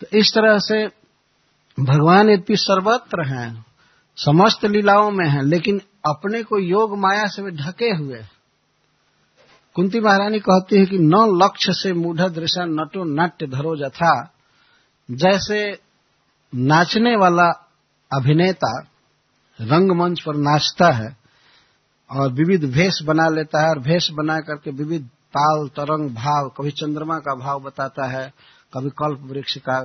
तो इस तरह से भगवान यद्यपि सर्वत्र हैं, समस्त लीलाओं में हैं, लेकिन अपने को योग माया से ढके हुए कुंती महारानी कहती है कि न लक्ष्य से मूढ़ दृश्य नटो नाट्य धरो जथा। जैसे नाचने वाला अभिनेता रंगमंच पर नाचता है और विविध भेष बना लेता है और भेष बना करके विविध ताल, तरंग, भाव, कभी चंद्रमा का भाव बताता है कभी कल्प वृक्ष का,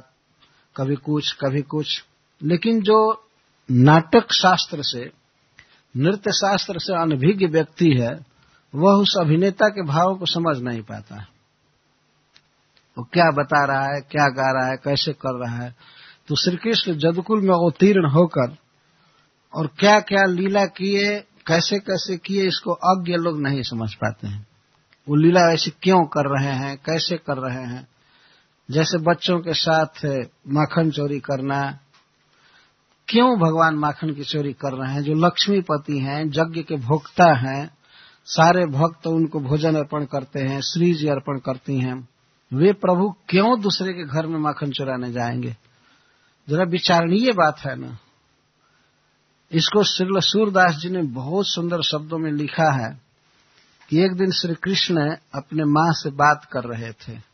कभी कुछ कभी कुछ। लेकिन जो नाटक शास्त्र से, नृत्य शास्त्र से अनभिज्ञ व्यक्ति है, वह उस अभिनेता के भाव को समझ नहीं पाता है। वो क्या बता रहा है, क्या गा रहा है, कैसे कर रहा है? तो श्री कृष्ण जदकुल में अवतीर्ण होकर और क्या क्या लीला किए कैसे कैसे किए, इसको अज्ञ लोग नहीं समझ पाते हैं। वो लीला ऐसे क्यों कर रहे हैं, कैसे कर रहे हैं? जैसे बच्चों के साथ माखन चोरी करना, क्यों भगवान माखन की चोरी कर रहे हैं? जो लक्ष्मीपति हैं, यज्ञ के भोक्ता हैं, सारे भक्त उनको भोजन अर्पण करते हैं श्री जी अर्पण करती हैं। वे प्रभु क्यों दूसरे के घर में माखन चुराने जाएँगे? जरा विचारणीय बात है ना। इसको श्री सूरदास जी ने बहुत सुंदर शब्दों में लिखा है कि एक दिन श्री कृष्ण अपने माँ से बात कर रहे थे।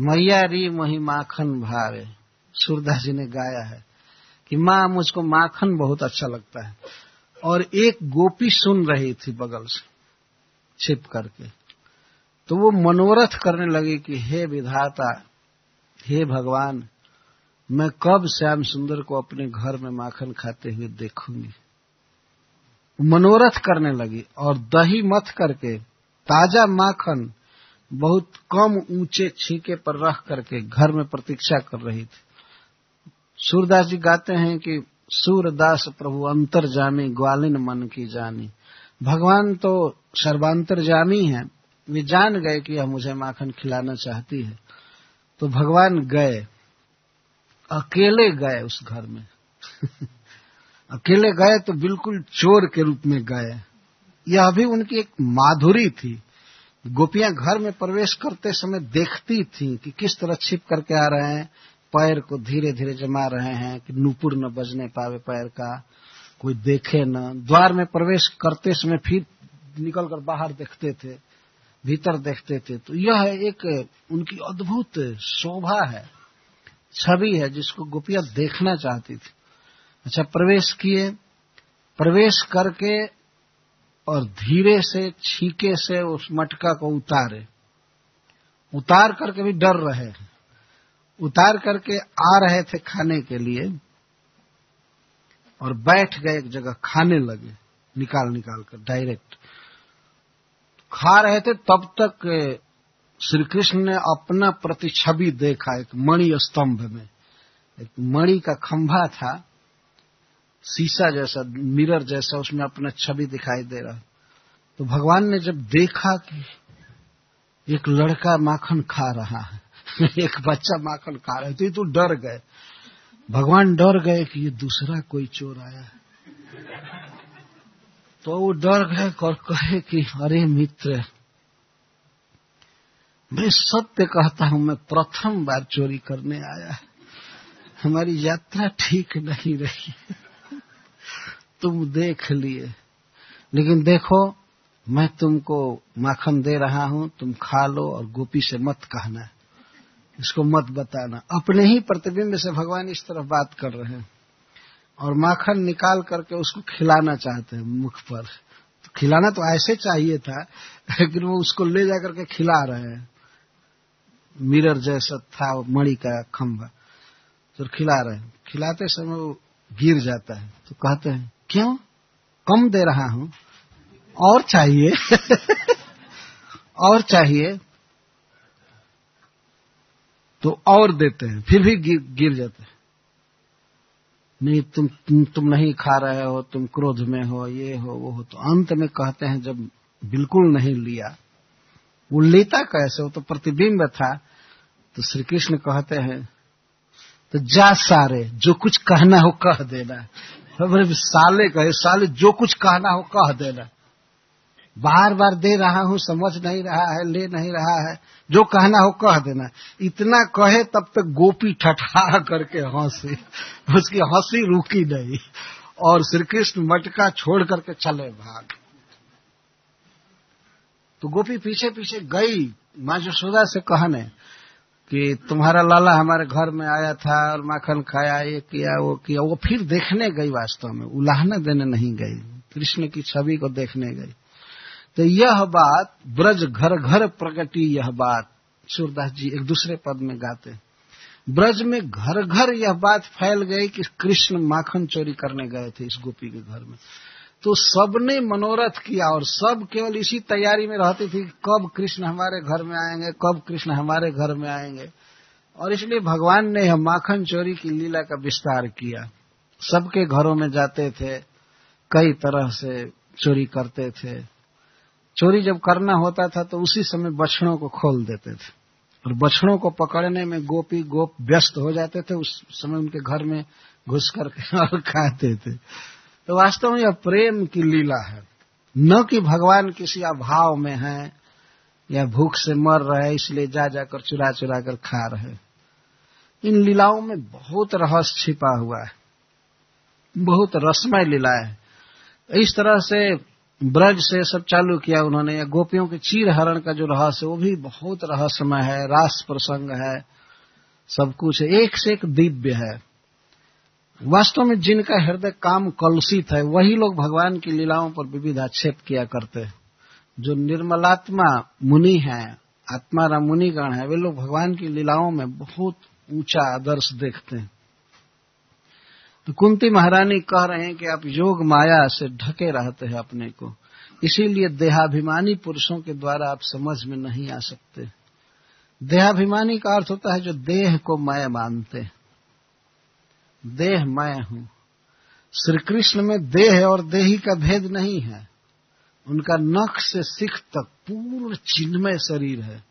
मैया री मही माखन भावे। सूरदास जी ने गाया है कि माँ, मुझको माखन बहुत अच्छा लगता है। और एक गोपी सुन रही थी बगल से, छिप करके। तो वो मनोरथ करने लगी कि, हे विधाता, हे भगवान, मैं कब श्याम सुंदर को अपने घर में माखन खाते हुए देखूँगी? मनोरथ करने लगी और दही मथ करके ताज़ा माखन बहुत कम ऊँचे छीके पर रख करके घर में प्रतीक्षा कर रही थी। सूरदास जी गाते हैं कि, सूरदास प्रभु, अंतर जामी, ग्वालिन मन की जानी। भगवान तो सर्वांतर जामी है। वे जान गए कि यह मुझे माखन खिलाना चाहती है। तो भगवान गए। अकेले गए उस घर में। अकेले गए तो बिल्कुल चोर के रूप में गए। यह भी उनकी एक माधुरी थी। गोपियाँ घर में प्रवेश करते समय देखती थी कि किस तरह छिप करके आ रहे हैं। पैर को धीरे धीरे जमा रहे हैं कि नूपुर न बजने पावे पैर का। कोई देखे न। द्वार में प्रवेश करते समय फिर निकलकर बाहर देखते थे, भीतर देखते थे। तो यह एक उनकी अद्भुत शोभा है, छवि है जिसको गोपियाँ देखना चाहती थी। अच्छा प्रवेश किए। प्रवेश करके और धीरे से, छीके से उस मटका को उतारे। उतार करके भी डर रहे उतार करके आ रहे थे खाने के लिए और बैठ गए एक जगह खाने लगे, निकाल निकाल कर, डायरेक्ट। खा रहे थे तब तक श्री कृष्ण ने अपना प्रतिछवि देखा एक मणि स्तंभ में। एक मणि का खंभा था। शीशा जैसा, मिरर जैसा उसमें अपना छवि दिखाई दे रहा। तो भगवान ने जब देखा कि एक लड़का माखन खा रहा है, एक बच्चा माखन खा रहे थे तो डर गए। भगवान डर गए कि ये दूसरा कोई चोर आया। है तो वो डर गए और कहे कि, अरे मित्र, मैं सत्य कहता हूँ, मैं प्रथम बार चोरी करने आया। हमारी यात्रा ठीक नहीं रही। तुम देख लिए। लेकिन देखो, मैं तुमको माखन दे रहा हूँ, तुम खा लो और गोपी से मत कहना। इसको मत बताना। अपने ही प्रतिबिंब से भगवान इस तरफ़ बात कर रहे हैं। और माखन निकाल करके उसको खिलाना चाहते हैं मुख पर। तो खिलाना तो ऐसे चाहिए था, लेकिन वो उसको ले जाकर के खिला रहे हैं। मिरर जैसा था मणि का खंभा। तो खिला रहे हैं। खिलाते समय वो गिर जाता है। तो कहते हैं क्यों? कम दे रहा हूँ। और चाहिए। और चाहिए। तो और देते हैं फिर भी गिर, गिर जाते हैं। नहीं तुम, तुम नहीं खा रहे हो तुम क्रोध में हो ये हो वो हो। तो अंत में कहते हैं जब बिल्कुल नहीं लिया वो लेता कैसे वो तो प्रतिबिंब था। तो श्री कृष्ण कहते हैं तो जा सारे जो कुछ कहना हो कह देना। साले कहे साले जो कुछ कहना हो कह देना। बार बार दे रहा हूँ, समझ नहीं रहा है, ले नहीं रहा है, जो कहना हो कह देना। इतना कहे, तब तक गोपी ठठा करके हँसी। उसकी हँसी रुकी नहीं। और श्री कृष्ण मटका छोड़ करके चले भाग। तो गोपी पीछे पीछे गई, माँ जसोदा से कहने कि तुम्हारा लाला हमारे घर में आया था और माखन खाया, ये किया, वो किया, वो फिर देखने गई वास्तव में। उलाहना देने नहीं गई। कृष्ण की छवि को देखने गई। तो यह बात, ब्रज घर घर प्रगति यह बात, सूरदास जी एक दूसरे पद में गाते ब्रज में घर घर यह बात फैल गई कि कृष्ण माखन चोरी करने गए थे इस गोपी के घर में। तो सबने मनोरथ किया और सब केवल इसी तैयारी में रहती थी कब कृष्ण हमारे घर में आएँगे, कब कृष्ण हमारे घर में आएँगे। और इसलिए भगवान ने माखन चोरी की लीला का विस्तार किया। सबके घरों में जाते थे, कई तरह से चोरी करते थे। चोरी जब करना होता था तो उसी समय बछड़ों को खोल देते थे। और बछड़ों को पकड़ने में गोपी गोप व्यस्त हो जाते थे, उस समय उनके घर में घुस करके और खाते थे। तो वास्तव में यह प्रेम की लीला है। न कि भगवान किसी अभाव में है, या भूख से मर रहे इसलिए जा जाकर चुरा चुरा कर खा रहे इन लीलाओं में बहुत रहस्य छिपा हुआ है। बहुत रसमय लीला है। इस तरह से ब्रज से सब चालू किया उन्होंने, या गोपियों के चीर हरण का जो रहस्य वो भी बहुत रहस्यमय है, रास प्रसंग है। सब कुछ एक से एक दिव्य है। वास्तव में जिनका हृदय काम कलुषित है, वही लोग भगवान की लीलाओं पर विविध आक्षेप किया करते हैं। जो निर्मलात्मा मुनि है, आत्माराम मुनिगण है, वे लोग भगवान की लीलाओं में बहुत ऊँचा आदर्श देखते हैं। तो कुंती महारानी कह रहे हैं कि आप योग माया से ढके रहते हैं अपने को। इसीलिए देहाभिमानी पुरुषों के द्वारा आप समझ में नहीं आ सकते। देहाभिमानी का अर्थ होता है जो देह को मैं मानते देह मैं हूँ। श्री कृष्ण में देह और देही का भेद नहीं है। उनका नख से सिख तक पूर्ण चिन्मय शरीर है।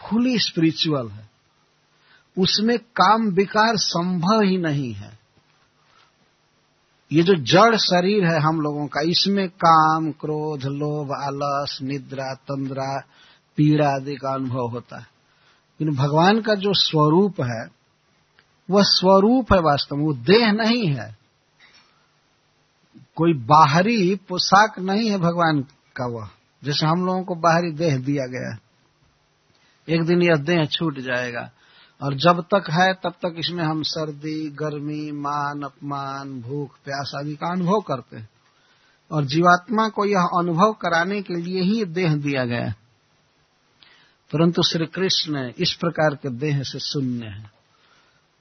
फुली स्पिरिचुअल है। उसमें काम विकार संभव ही नहीं है। ये जो जड़ शरीर है हम लोगों का, इसमें काम, क्रोध, लोभ, आलस, निद्रा, तंद्रा, पीड़ा आदि का अनुभव होता है। लेकिन भगवान का जो स्वरूप है वह स्वरूप है वास्तव में, वो देह नहीं है। कोई बाहरी पोशाक नहीं है भगवान का वह, जैसे हम लोगों को बाहरी देह दिया गया एक दिन यह देह छूट जाएगा, और जब तक है तब तक इसमें हम सर्दी, गर्मी, मान, अपमान, भूख, प्यास आदि का अनुभव करते हैं। और जीवात्मा को यह अनुभव कराने के लिए ही देह दिया गया परंतु श्री कृष्ण इस प्रकार के देह से शून्य है।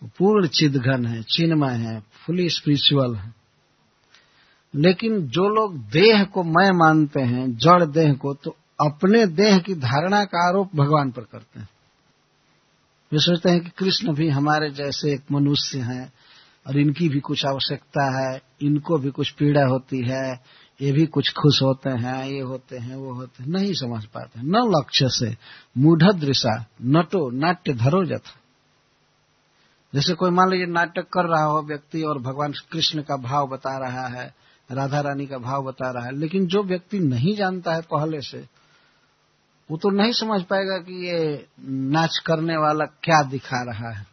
पूर्ण चिदघन है, चिन्मय है फुली स्पिरिचुअल है। लेकिन जो लोग देह को मैं मानते हैं, जड़ देह को तो अपने देह की धारणा का आरोप भगवान पर करते हैं। वे सोचते हैं कि कृष्ण भी हमारे जैसे एक मनुष्य हैं, और इनकी भी कुछ आवश्यकता है, इनको भी कुछ पीड़ा होती है, ये भी कुछ खुश होते हैं, ये होते हैं, वो होते हैं। नहीं समझ पाते न लक्ष्य से, मूढ़ दृशा, नटो, नाट्य धरो जथा। जैसे कोई मान लीजिए नाटक कर रहा हो, व्यक्ति और भगवान कृष्ण का भाव बता रहा है, राधा रानी का भाव बता रहा है, लेकिन जो व्यक्ति नहीं जानता है पहले से, वो तो नहीं समझ पाएगा कि ये नाच करने वाला क्या दिखा रहा है।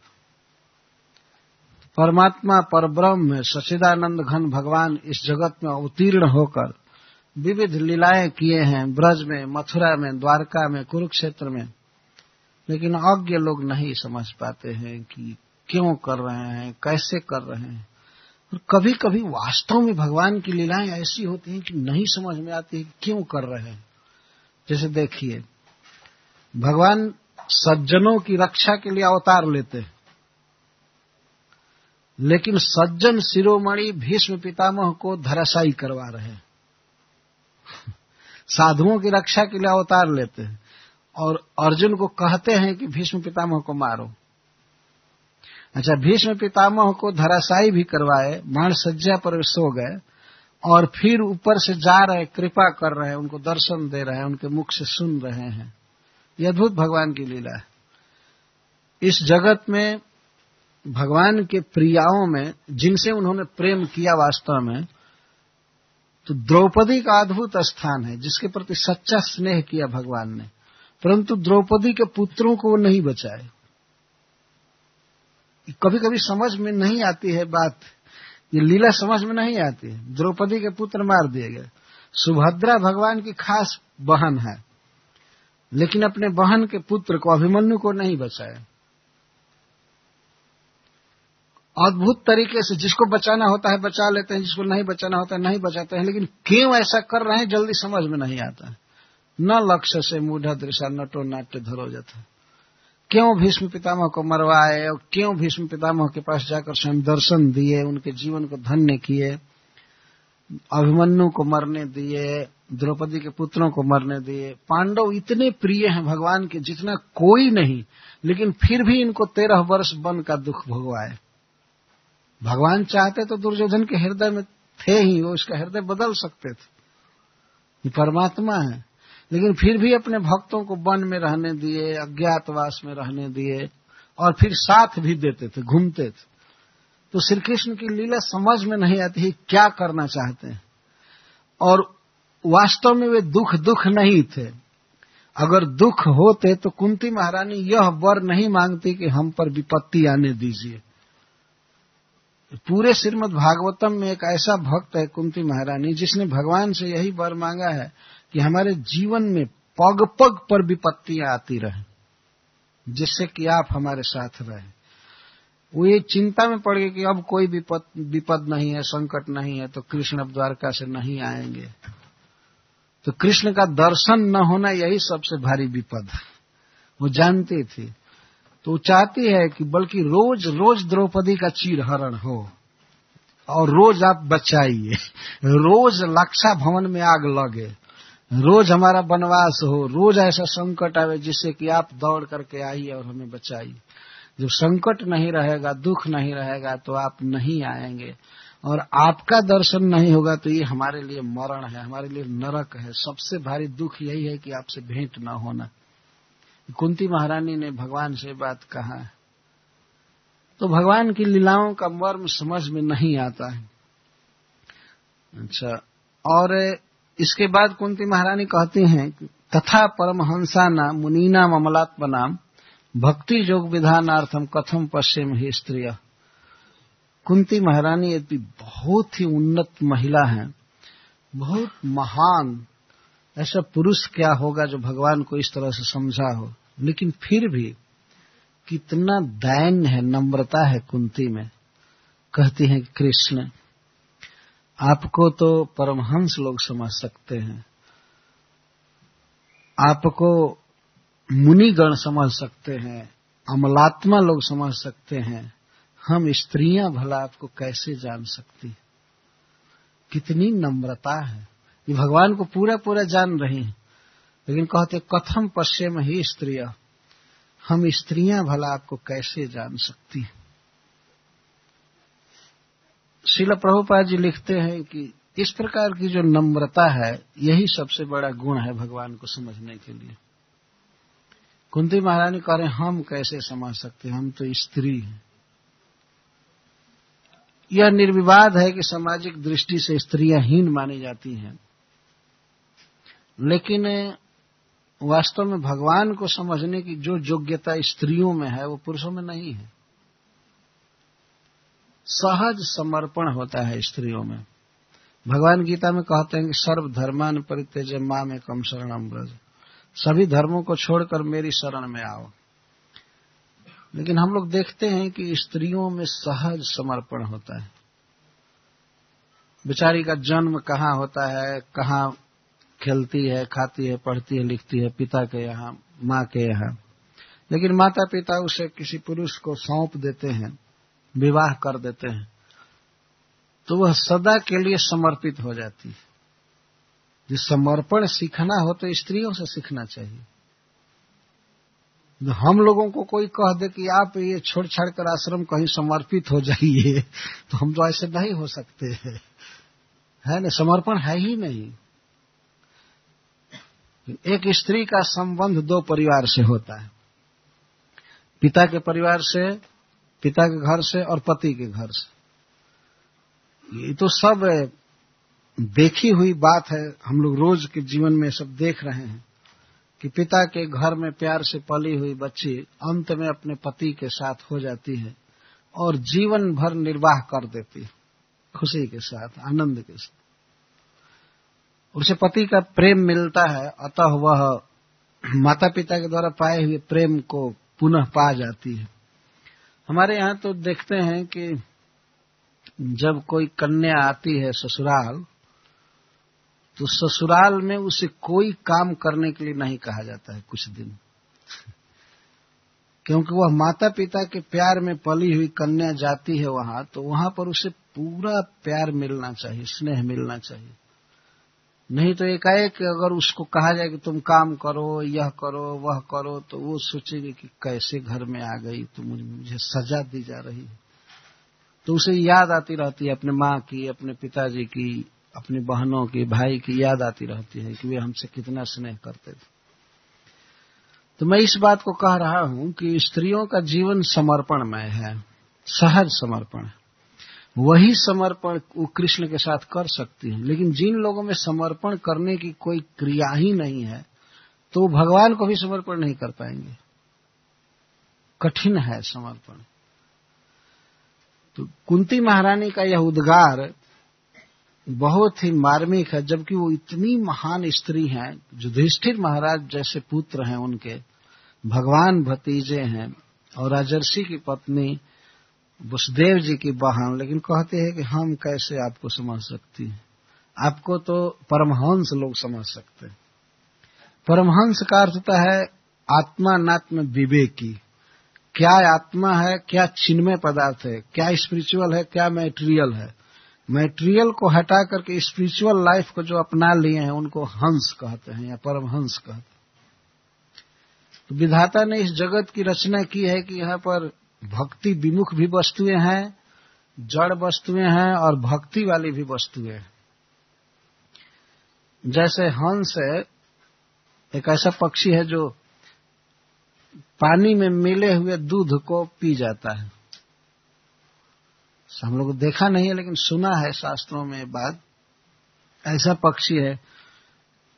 परमात्मा, परब्रह्म सचिदानंद घन भगवान इस जगत में अवतीर्ण होकर विविध लीलाएँ किए हैं, ब्रज में, मथुरा में, द्वारका में, कुरुक्षेत्र में, लेकिन अज्ञ लोग नहीं समझ पाते हैं कि क्यों कर रहे हैं, कैसे कर रहे हैं? और कभी कभी वास्तव में भगवान की लीलाएँ ऐसी होती हैं कि नहीं समझ में आती है क्यों कर रहे हैं। जैसे देखिए, भगवान सज्जनों की रक्षा के लिए अवतार लेते हैं। लेकिन सज्जन शिरोमणि भीष्म पितामह को धराशाई करवा रहे हैं। साधुओं की रक्षा के लिए अवतार लेते हैं। और अर्जुन को कहते हैं कि भीष्म पितामह को मारो। अच्छा भीष्म पितामह को धराशाई भी करवाए बाण सज्जा पर सो गए, और फिर ऊपर से जा रहे, कृपा कर रहे हैं उनको दर्शन दे रहे हैं उनके मुख से सुन रहे हैं। यह अद्भुत भगवान की लीला है। इस जगत में भगवान के प्रियाओं में, जिनसे उन्होंने प्रेम किया वास्तव में तो द्रौपदी का अद्भुत स्थान है, जिसके प्रति सच्चा स्नेह किया भगवान ने। परंतु द्रौपदी के पुत्रों को वो नहीं बचाए। कभी कभी समझ में नहीं आती है बात। ये लीला समझ में नहीं आती है। द्रौपदी के पुत्र मार दिए गए। सुभद्रा भगवान की खास बहन है। लेकिन अपने बहन के पुत्र को अभिमन्यु को नहीं बचाया। अद्भुत तरीके से जिसको बचाना होता है बचा लेते हैं, जिसको नहीं बचाना होता है, नहीं बचाते हैं। लेकिन क्यों ऐसा कर रहे हैं, जल्दी समझ में नहीं आता। न लक्ष्य से मूढ़ दृशा नटो नाट्य धरो जाता क्यों भीष्म पितामह को मरवाए और क्यों भीष्म पितामह के पास जाकर स्वयं दर्शन दिए, उनके जीवन को धन्य किए, अभिमन्यु को मरने दिए, द्रौपदी के पुत्रों को मरने दिए। पांडव इतने प्रिय हैं भगवान के जितना कोई नहीं, लेकिन फिर भी इनको तेरह वर्ष बन का दुख भोगवाए। भगवान चाहते तो दुर्योधन के हृदय में थे ही, वो उसका हृदय बदल सकते थे। परमात्मा है। लेकिन फिर भी अपने भक्तों को वन में रहने दिए, अज्ञातवास में रहने दिए, और फिर साथ भी देते थे, घूमते थे। तो श्री कृष्ण की लीला समझ में नहीं आती क्या करना चाहते हैं। और वास्तव में वे दुख दुख नहीं थे। अगर दुख होते तो कुंती महारानी यह वर नहीं मांगती कि हम पर विपत्ति आने दीजिए। पूरे श्रीमद भागवतम में एक ऐसा भक्त है कुंती महारानी, जिसने भगवान से यही वर मांगा है कि हमारे जीवन में पग पग पर विपत्तियाँ आती रहे, जिससे कि आप हमारे साथ रहे। वो ये चिंता में पड़ गए कि अब कोई विपद विपद नहीं है, संकट नहीं है तो कृष्ण अब द्वारका से नहीं आएँगे। तो कृष्ण का दर्शन न होना यही सबसे भारी विपद वो जानती थी। तो वो चाहती है कि बल्कि रोज रोज द्रौपदी का चीर हरण हो, और रोज आप बचाइए। रोज लक्षा भवन में आग लगे। रोज हमारा वनवास हो, रोज ऐसा संकट आवे जिससे कि आप दौड़ करके आइए और हमें बचाइए। जब संकट नहीं रहेगा, दुख नहीं रहेगा तो आप नहीं आएँगे। और आपका दर्शन नहीं होगा तो ये हमारे लिए मरण है, हमारे लिए नरक है। सबसे भारी दुख यही है कि आपसे भेंट न होना। कुंती महारानी ने भगवान से बात कहा। तो भगवान की लीलाओं का मर्म समझ में नहीं आता है। अच्छा और इसके बाद कुंती महारानी कहती हैं तथा परमहंसा नाम मुनीना ममलात्मनाम, भक्ति योग विधानार्थम कथम पश्चिम ही स्त्रिय। कुंती महारानी यदि बहुत ही उन्नत महिला है, बहुत महान, ऐसा पुरुष क्या होगा जो भगवान को इस तरह से समझा हो? लेकिन फिर भी कितना दैन्य है, नम्रता है कुंती में। कहती हैं कृष्ण आपको तो परमहंस लोग समझ सकते हैं। आपको मुनिगण समझ सकते हैं, अमलात्मा लोग समझ सकते हैं, हम स्त्रियाँ भला आपको कैसे जान सकती कितनी नम्रता है। ये भगवान को पूरा पूरा जान रही हैं। लेकिन कहते, कथम पश्चिम ही स्त्रिया, हम स्त्रियाँ भला आपको कैसे जान सकती हैं? शिल प्रभुपाद जी लिखते हैं कि इस प्रकार की जो नम्रता है, यही सबसे बड़ा गुण है भगवान को समझने के लिए। कुंती महारानी कह रहे हम कैसे समझ सकते हम तो स्त्री हैं। यह निर्विवाद है कि सामाजिक दृष्टि से स्त्रियाँ हीन मानी जाती हैं। लेकिन वास्तव में भगवान को समझने की जो योग्यता स्त्रियों में है, वो पुरुषों में नहीं है। सहज समर्पण होता है स्त्रियों में। भगवान गीता में कहते हैं कि सर्व धर्मान परित्यज माँ में कम शरणम ब्रज सभी धर्मों को छोड़कर मेरी शरण में आओ। लेकिन हम लोग देखते हैं कि स्त्रियों में सहज समर्पण होता है। बेचारी का जन्म कहाँ होता है, कहाँ खेलती है, खाती है, पढ़ती है, लिखती है, पिता के यहाँ, माँ के यहाँ। लेकिन माता पिता उसे किसी पुरुष को सौंप देते हैं। विवाह कर देते हैं तो वह सदा के लिए समर्पित हो जाती है। जो समर्पण सीखना हो तो स्त्रियों से सीखना चाहिए। तो हम लोगों को कोई कह दे कि आप ये छोड़ छाड़ कर आश्रम कहीं समर्पित हो जाइए तो हम तो ऐसे नहीं हो सकते हैं। है ना? समर्पण है ही नहीं। एक स्त्री का संबंध दो परिवार से होता है। पिता के परिवार से पिता के घर से और पति के घर से। ये तो सब देखी हुई बात है। हम लोग रोज के जीवन में सब देख रहे हैं कि पिता के घर में प्यार से पली हुई बच्ची अंत में अपने पति के साथ हो जाती है और जीवन भर निर्वाह कर देती है, खुशी के साथ, आनंद के साथ। उसे पति का प्रेम मिलता है, अतः वह माता पिता के द्वारा पाए हुए प्रेम को पुनः पा जाती है। हमारे यहाँ तो देखते हैं कि जब कोई कन्या आती है ससुराल तो ससुराल में उसे कोई काम करने के लिए नहीं कहा जाता है कुछ दिन। क्योंकि वह माता पिता के प्यार में पली हुई कन्या जाती है वहाँ तो वहाँ पर उसे पूरा प्यार मिलना चाहिए, स्नेह मिलना चाहिए। नहीं तो एकाएक अगर उसको कहा जाए कि तुम काम करो, यह करो, वह करो तो वो सोचेगी कि कैसे घर में आ गई तो मुझे सजा दी जा रही है। तो उसे याद आती रहती है, अपने माँ की, अपने पिताजी की, अपनी बहनों की, भाई की याद आती रहती है कि वे हमसे कितना स्नेह करते थे। तो मैं इस बात को कह रहा हूँ कि स्त्रियों का जीवन समर्पणमय है, सहज समर्पण वही समर्पण वो कृष्ण के साथ कर सकती हैं। लेकिन जिन लोगों में समर्पण करने की कोई क्रिया ही नहीं है तो वो भगवान को भी समर्पण नहीं कर पाएँगे। कठिन है समर्पण। तो कुंती महारानी का यह उद्गार बहुत ही मार्मिक है, जबकि वो इतनी महान स्त्री हैं, युधिष्ठिर महाराज जैसे पुत्र हैं उनके, भगवान भतीजे हैं, और राजर्षि की पत्नी वसुदेव जी की बहन, लेकिन कहते हैं कि हम कैसे आपको समझ सकती हैं? आपको तो परमहंस लोग समझ सकते हैं। परमहंस का अर्थ होता है आत्मा नात्म विवेकी। क्या आत्मा है, क्या चिन्मय पदार्थ है, क्या स्पिरिचुअल है, क्या मैटेरियल है? मैटेरियल को हटा करके स्पिरिचुअल लाइफ को जो अपना लिए हैं, उनको हंस कहते हैं या परमहंस कहते हैं। तो विधाता ने इस जगत की रचना की है कि यहाँ पर भक्ति विमुख भी वस्तुएँ हैं, जड़ वस्तुएँ हैं और भक्ति वाली भी वस्तुएँ जैसे हंस है, एक ऐसा पक्षी है जो पानी में मिले हुए दूध को पी जाता है। हम लोग देखा नहीं है, लेकिन सुना है शास्त्रों में बात। ऐसा पक्षी है,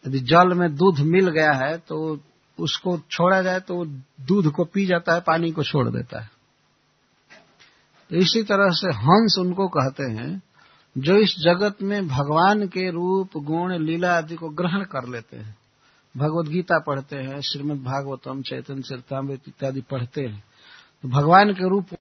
यदि जल में दूध मिल गया है तो उसको छोड़ा जाए तो दूध को पी जाता है, पानी को छोड़ देता है। तो इसी तरह से हंस उनको कहते हैं, जो इस जगत में भगवान के रूप, गुण, लीला आदि को ग्रहण कर लेते हैं। भगवत गीता पढ़ते हैं श्रीमद भागवतम चैतन्य चरतामृत इत्यादि पढ़ते हैं। तो भगवान के रूप